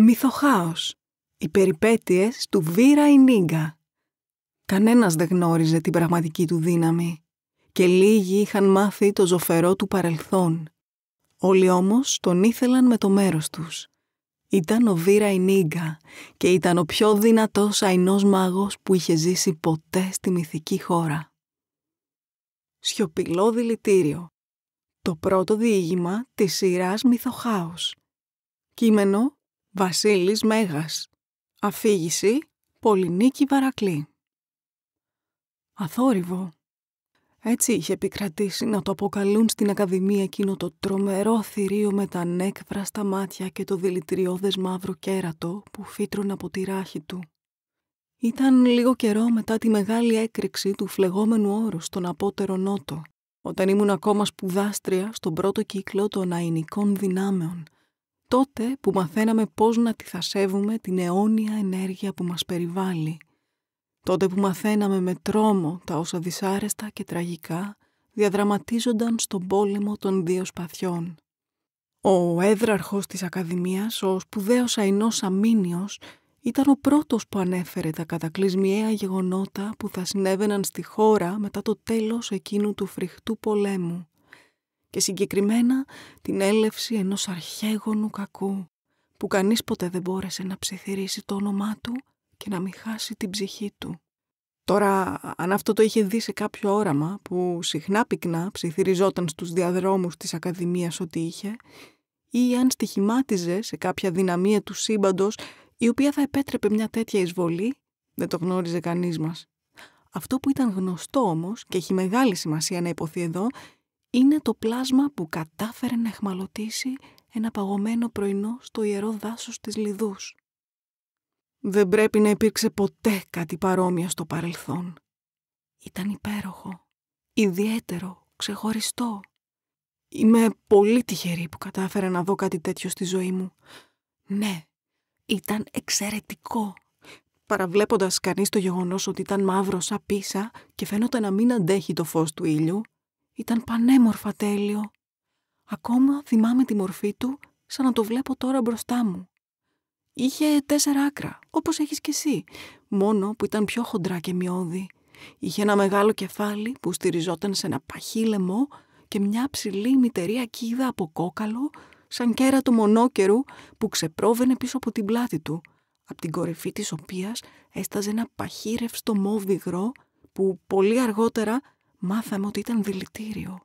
Μυθοχάος. Οι περιπέτειες του Βίρα Ινίγκα. Κανένας δεν γνώριζε την πραγματική του δύναμη και λίγοι είχαν μάθει το ζωφερό του παρελθόν. Όλοι όμως τον ήθελαν με το μέρος τους. Ήταν ο Βίρα Ινίγκα και ήταν ο πιο δυνατός αϊνός μάγος που είχε ζήσει ποτέ στη μυθική χώρα. Σιωπηλό δηλητήριο. Το πρώτο διήγημα της σειράς Μυθοχάος. Κείμενο Βασίλης Μέγας. Αφήγηση Πολυνίκη Βαρακλή. Αθόρυβο. Έτσι είχε επικρατήσει να το αποκαλούν στην Ακαδημία εκείνο το τρομερό θηρίο με τα νέκβρα στα μάτια και το δηλητηριώδες μαύρο κέρατο που φύτρωνε από τη ράχη του. Ήταν λίγο καιρό μετά τη μεγάλη έκρηξη του φλεγόμενου όρου στον απότερο νότο, όταν ήμουν ακόμα σπουδάστρια στον πρώτο κύκλο των αϊνικών δυνάμεων, τότε που μαθαίναμε πώς να τη την αιώνια ενέργεια που μας περιβάλλει, τότε που μαθαίναμε με τρόμο τα όσα δυσάρεστα και τραγικά διαδραματίζονταν στον πόλεμο των δύο σπαθιών. Ο έδραρχος της Ακαδημίας, ο σπουδαίος Αϊνός Αμίνιος, ήταν ο πρώτος που ανέφερε τα κατακλυσμιαία γεγονότα που θα συνέβαιναν στη χώρα μετά το τέλος εκείνου του φρικτού πολέμου και συγκεκριμένα την έλευση ενός αρχαίγονου κακού που κανείς ποτέ δεν μπόρεσε να ψιθυρίσει το όνομά του και να μην χάσει την ψυχή του. Τώρα, αν αυτό το είχε δει σε κάποιο όραμα που συχνά πυκνά ψιθυριζόταν στους διαδρόμους της Ακαδημίας ότι είχε ή αν στοιχημάτιζε σε κάποια δυναμία του σύμπαντος η οποία θα επέτρεπε μια τέτοια εισβολή, δεν το γνώριζε κανείς μας. Αυτό που ήταν γνωστό όμως και έχει μεγάλη σημασία να υποθεί εδώ, είναι το πλάσμα που κατάφερε να εχμαλωτήσει ένα παγωμένο πρωινό στο ιερό δάσος της Λιδούς. Δεν πρέπει να υπήρξε ποτέ κάτι παρόμοια στο παρελθόν. Ήταν υπέροχο, ιδιαίτερο, ξεχωριστό. Είμαι πολύ τυχερή που κατάφερα να δω κάτι τέτοιο στη ζωή μου. Ναι, ήταν εξαιρετικό. Παραβλέποντας κανείς το γεγονός ότι ήταν μαύρος σαν πίσα και φαίνονταν να μην αντέχει το φως του ήλιου, ήταν πανέμορφα τέλειο. Ακόμα θυμάμαι τη μορφή του σαν να το βλέπω τώρα μπροστά μου. Είχε τέσσερα άκρα, όπως έχεις κι εσύ, μόνο που ήταν πιο χοντρά και μειώδη. Είχε ένα μεγάλο κεφάλι που στηριζόταν σε ένα παχύ λαιμό και μια ψηλή μητερή ακίδα από κόκαλο σαν κέρατο μονόκερου που ξεπρόβαινε πίσω από την πλάτη του, από την κορυφή της οποίας έσταζε ένα παχύρευστο μόβ υγρό που πολύ αργότερα μάθαμε ότι ήταν δηλητήριο.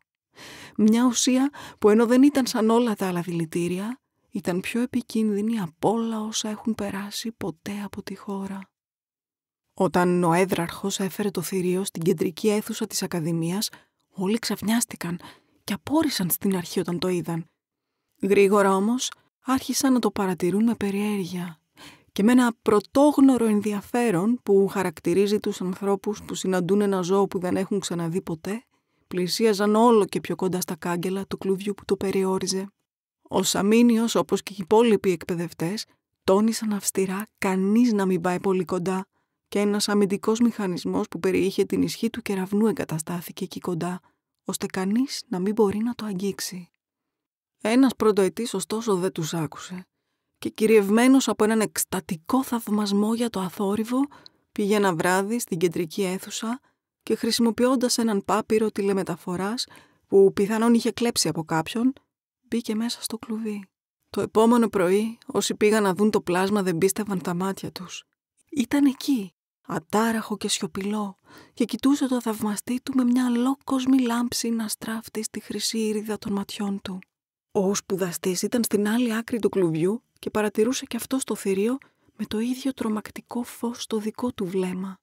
Μια ουσία που ενώ δεν ήταν σαν όλα τα άλλα δηλητήρια, ήταν πιο επικίνδυνη από όλα όσα έχουν περάσει ποτέ από τη χώρα. Όταν ο έδραρχος έφερε το θηρίο στην κεντρική αίθουσα της Ακαδημίας, όλοι ξαφνιάστηκαν και απόρρισαν στην αρχή όταν το είδαν. Γρήγορα όμως άρχισαν να το παρατηρούν με περιέργεια και με ένα πρωτόγνωρο ενδιαφέρον που χαρακτηρίζει τους ανθρώπους που συναντούν ένα ζώο που δεν έχουν ξαναδεί ποτέ, πλησίαζαν όλο και πιο κοντά στα κάγκελα του κλουβιού που το περιόριζε. Ο Σαμίνιος, όπως και οι υπόλοιποι εκπαιδευτές, τόνισαν αυστηρά κανείς να μην πάει πολύ κοντά και ένας αμυντικός μηχανισμός που περιείχε την ισχύ του κεραυνού εγκαταστάθηκε εκεί κοντά, ώστε κανείς να μην μπορεί να το αγγίξει. Ένας πρωτοετής ωστόσο δεν τους άκουσε και κυριευμένος από έναν εκστατικό θαυμασμό για το αθόρυβο πήγε ένα βράδυ στην κεντρική αίθουσα και χρησιμοποιώντας έναν πάπυρο τηλεμεταφοράς που πιθανόν είχε κλέψει από κάποιον, μπήκε μέσα στο κλουβί. Το επόμενο πρωί, όσοι πήγαν να δουν το πλάσμα δεν πίστευαν τα μάτια τους. Ήταν εκεί, ατάραχο και σιωπηλό, και κοιτούσε το θαυμαστή του με μια αλόκοσμη λάμψη να στράφτει στη χρυσή ήριδα των ματιών του. Ο σπουδαστής ήταν στην άλλη άκρη του κλουβιού και παρατηρούσε και αυτό το θηρίο με το ίδιο τρομακτικό φως στο δικό του βλέμμα.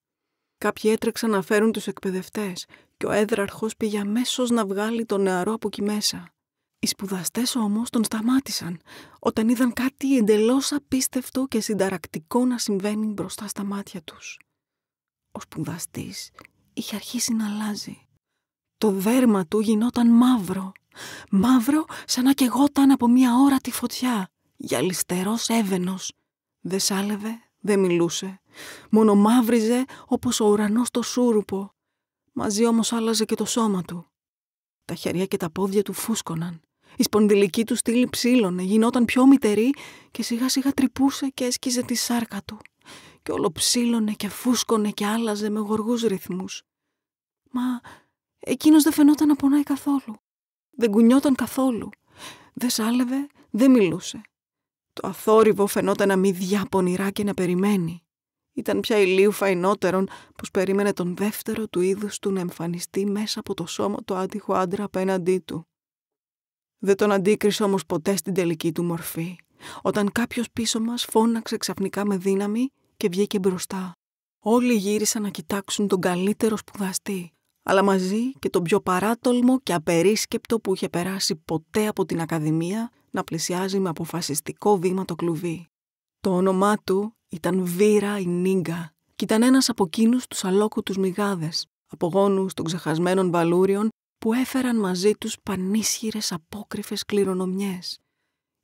Κάποιοι έτρεξαν να φέρουν τους εκπαιδευτές και ο έδραρχος πήγε αμέσως να βγάλει τον νεαρό από εκεί μέσα. Οι σπουδαστές όμως τον σταμάτησαν όταν είδαν κάτι εντελώς απίστευτο και συνταρακτικό να συμβαίνει μπροστά στα μάτια τους. Ο σπουδαστής είχε αρχίσει να αλλάζει. Το δέρμα του γινόταν μαύρο Μαύρο σαν να κεγόταν από μια ώρα τη φωτιά. Γυαλιστερός έβαινος. Δε σάλευε, δε μιλούσε. Μόνο μαύριζε όπως ο ουρανός το σούρουπο. Μαζί όμως άλλαζε και το σώμα του. Τα χέρια και τα πόδια του φούσκωναν Η σπονδυλική του στήλη ψήλωνε, γινόταν πιο μητερή και σιγά σιγά τρυπούσε και έσκιζε τη σάρκα του. Και όλο ψήλωνε και φούσκωνε και άλλαζε με γοργούς ρυθμούς. Μα εκείνος δεν φαινόταν να πονάει καθόλου. Δεν κουνιόταν καθόλου. Δεν σάλευε, δεν μιλούσε. Το αθόρυβο φαινόταν να μηδιά πονηρά και να περιμένει. Ήταν πια ηλίου φαϊνότερον πως περίμενε τον δεύτερο του είδους του να εμφανιστεί μέσα από το σώμα του άτυχου άντρα απέναντί του. Δεν τον αντίκρισε όμως ποτέ στην τελική του μορφή, όταν κάποιος πίσω μας φώναξε ξαφνικά με δύναμη και βγήκε μπροστά. Όλοι γύρισαν να κοιτάξουν τον καλύτερο σπουδαστή, αλλά μαζί και τον πιο παράτολμο και απερίσκεπτο που είχε περάσει ποτέ από την Ακαδημία να πλησιάζει με αποφασιστικό βήμα το κλουβί. Το όνομά του ήταν Βίρα η Νίγκα και ήταν ένας από εκείνους τους αλόκοτους μηγάδες, απογόνους των ξεχασμένων βαλούριων που έφεραν μαζί τους πανίσχυρες απόκριφες κληρονομιές.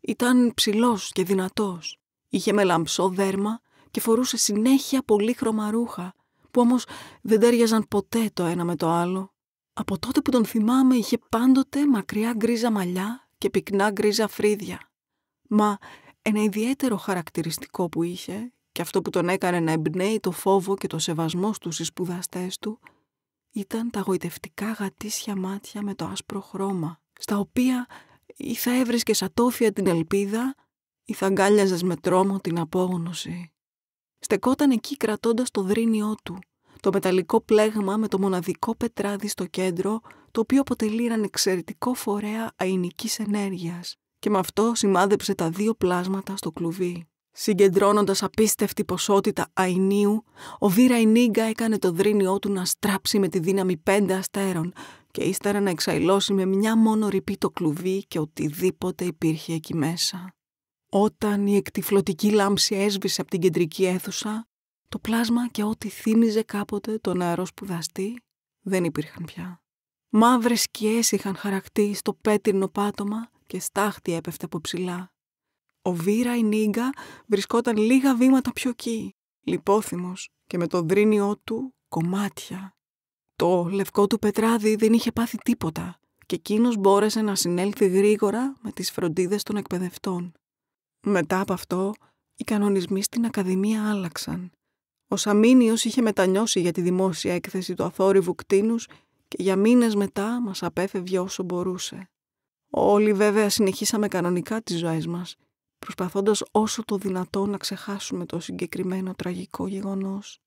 Ήταν ψηλός και δυνατός, είχε μελαμψό δέρμα και φορούσε συνέχεια πολύχρωμα ρούχα, που όμως δεν τέριαζαν ποτέ το ένα με το άλλο. Από τότε που τον θυμάμαι είχε πάντοτε μακριά γκρίζα μαλλιά και πυκνά γκρίζα φρύδια. Μα ένα ιδιαίτερο χαρακτηριστικό που είχε και αυτό που τον έκανε να εμπνέει το φόβο και το σεβασμό στους σπουδαστές του ήταν τα γοητευτικά γατήσια μάτια με το άσπρο χρώμα, στα οποία ή θα έβρισκες ατόφια την ελπίδα ή θα αγκάλιαζες με τρόμο την απόγνωση. Στεκόταν εκεί κρατώντας το δρύνιό του, το μεταλλικό πλέγμα με το μοναδικό πετράδι στο κέντρο, το οποίο αποτελεί έναν εξαιρετικό φορέα αϊνικής ενέργειας και με αυτό σημάδεψε τα δύο πλάσματα στο κλουβί. Συγκεντρώνοντας απίστευτη ποσότητα αϊνίου, ο Βίρα Ινίγκα έκανε το δρύνιό του να στράψει με τη δύναμη πέντε αστέρων και ύστερα να εξαϊλώσει με μια μόνο ρηπή το κλουβί και οτιδήποτε υπήρχε εκεί μέσα. Όταν η εκτιφλωτική λάμψη έσβησε από την κεντρική αίθουσα, το πλάσμα και ό,τι θύμιζε κάποτε τον νεαρό σπουδαστή δεν υπήρχαν πια. Μαύρες σκιές είχαν χαρακτεί στο πέτρινο πάτωμα και στάχτη έπεφτε από ψηλά. Ο Βίρα η Νίγκα βρισκόταν λίγα βήματα πιο εκεί, λιπόθυμος και με το δρύνιό του κομμάτια. Το λευκό του πετράδι δεν είχε πάθει τίποτα και εκείνος μπόρεσε να συνέλθει γρήγορα με τις φροντίδες των εκπαιδευτών. Μετά από αυτό, οι κανονισμοί στην Ακαδημία άλλαξαν. Ο Σαμίνιος είχε μετανιώσει για τη δημόσια έκθεση του αθόρυβου κτίνους και για μήνες μετά μας απέφευγε όσο μπορούσε. Όλοι βέβαια συνεχίσαμε κανονικά τις ζωές μας, προσπαθώντας όσο το δυνατό να ξεχάσουμε το συγκεκριμένο τραγικό γεγονός.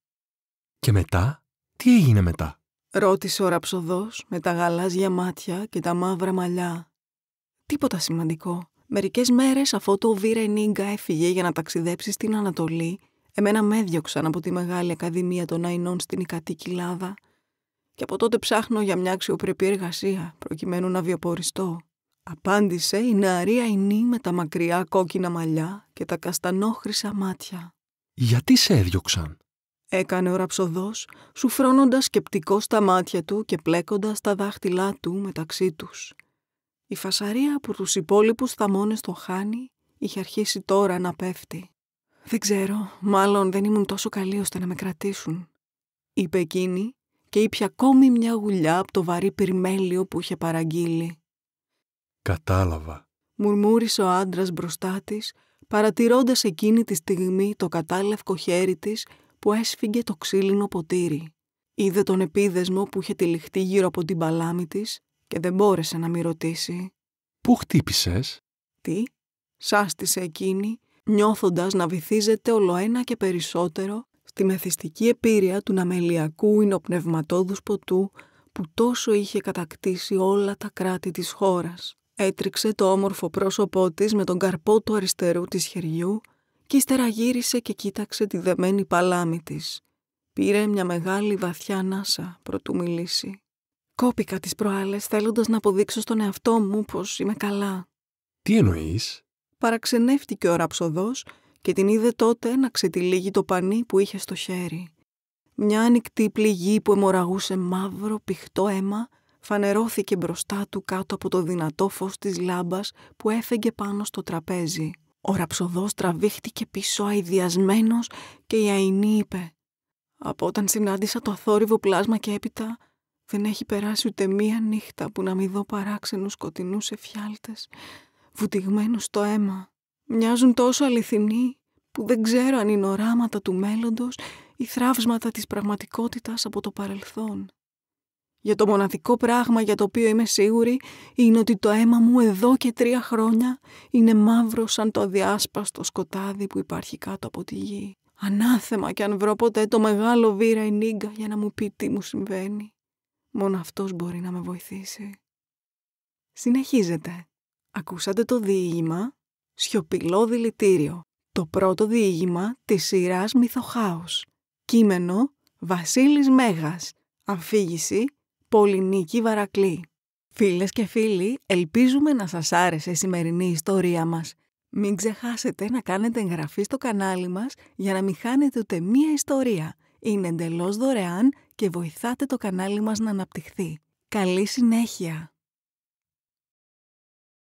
Και μετά, τι έγινε μετά; Ρώτησε ο ραψοδός με τα γαλάζια μάτια και τα μαύρα μαλλιά. Τίποτα σημαντικό. Μερικές μέρες αφού το Βίρα Νίγκα έφυγε για να ταξιδέψει στην Ανατολή, εμένα με έδιωξαν από τη Μεγάλη Ακαδημία των Αϊνών στην Ικατή Κοιλάδα και από τότε ψάχνω για μια αξιοπρεπή εργασία προκειμένου να βιοποριστώ. Απάντησε η νεαρή Αϊνή με τα μακριά κόκκινα μαλλιά και τα καστανόχρυσα μάτια. Γιατί σε έδιωξαν; Έκανε ο ραψοδός, σουφρώνοντας σκεπτικό στα μάτια του και πλέκοντας τα δάχτυλά του μεταξύ τους. Η φασαρία που τους υπόλοιπους θαμώνες το χάνει είχε αρχίσει τώρα να πέφτει. «Δεν ξέρω, μάλλον δεν ήμουν τόσο καλή ώστε να με κρατήσουν», είπε εκείνη και είπε ακόμη μια γουλιά από το βαρύ πυρμέλιο που είχε παραγγείλει. Κατάλαβα. Μουρμούρισε ο άντρας μπροστά της, παρατηρώντας εκείνη τη στιγμή το κατάλευκο χέρι της που έσφυγε το ξύλινο ποτήρι. Είδε τον επίδεσμο που είχε τυλιχτεί γύρω από την παλάμη της και δεν μπόρεσε να μη ρωτήσει. Πού χτύπησες, Τι, σάστησε εκείνη, νιώθοντας να βυθίζεται ολοένα και περισσότερο στη μεθυστική επίρρεια του ναμελιακού υνοπνευματόδους ποτού που τόσο είχε κατακτήσει όλα τα κράτη της χώρας. Έτριξε το όμορφο πρόσωπό της με τον καρπό του αριστερού της χεριού και ύστερα γύρισε και κοίταξε τη δεμένη παλάμη της. Πήρε μια μεγάλη βαθιά ανάσα προτού μιλήσει. Κόπηκα τις προάλλες θέλοντας να αποδείξω στον εαυτό μου πως είμαι καλά. Τι εννοείς; Παραξενεύτηκε ο ραψοδός και την είδε τότε να ξετυλίγει το πανί που είχε στο χέρι. Μια ανοιχτή πληγή που αιμορραγούσε μαύρο πηχτό αίμα φανερώθηκε μπροστά του κάτω από το δυνατό φως της λάμπας που έφεγε πάνω στο τραπέζι. Ο ραψοδός τραβήχτηκε πίσω αηδιασμένος και η Αϊνή είπε «Από όταν συνάντησα το αθόρυβο πλάσμα και έπειτα Δεν έχει περάσει ούτε μία νύχτα που να μην δω παράξενους σκοτεινούς εφιάλτες, βουτυγμένους στο αίμα. Μοιάζουν τόσο αληθινοί που δεν ξέρω αν είναι οράματα του μέλλοντος ή θράψματα της πραγματικότητας από το παρελθόν. Για το μοναδικό πράγμα για το οποίο είμαι σίγουρη είναι ότι το αίμα μου εδώ και τρία χρόνια είναι μαύρο σαν το αδιάσπαστο σκοτάδι που υπάρχει κάτω από τη γη. Ανάθεμα κι αν βρω ποτέ το μεγάλο βήρα η νίγκα για να μου πει τι μου συμβαίνει. Μόνο αυτός μπορεί να με βοηθήσει. Συνεχίζεται. Ακούσατε το διήγημα; «Σιωπηλό δηλητήριο». Το πρώτο διήγημα της σειράς Μυθοχάους. Κείμενο Βασίλης Μέγας. Αφήγηση Πολυνίκη Βαρακλή. Φίλες και φίλοι, ελπίζουμε να σας άρεσε η σημερινή ιστορία μας. Μην ξεχάσετε να κάνετε εγγραφή στο κανάλι μας για να μην χάνετε ούτε μία ιστορία. Είναι εντελώς δωρεάν και βοηθάτε το κανάλι μας να αναπτυχθεί. Καλή συνέχεια!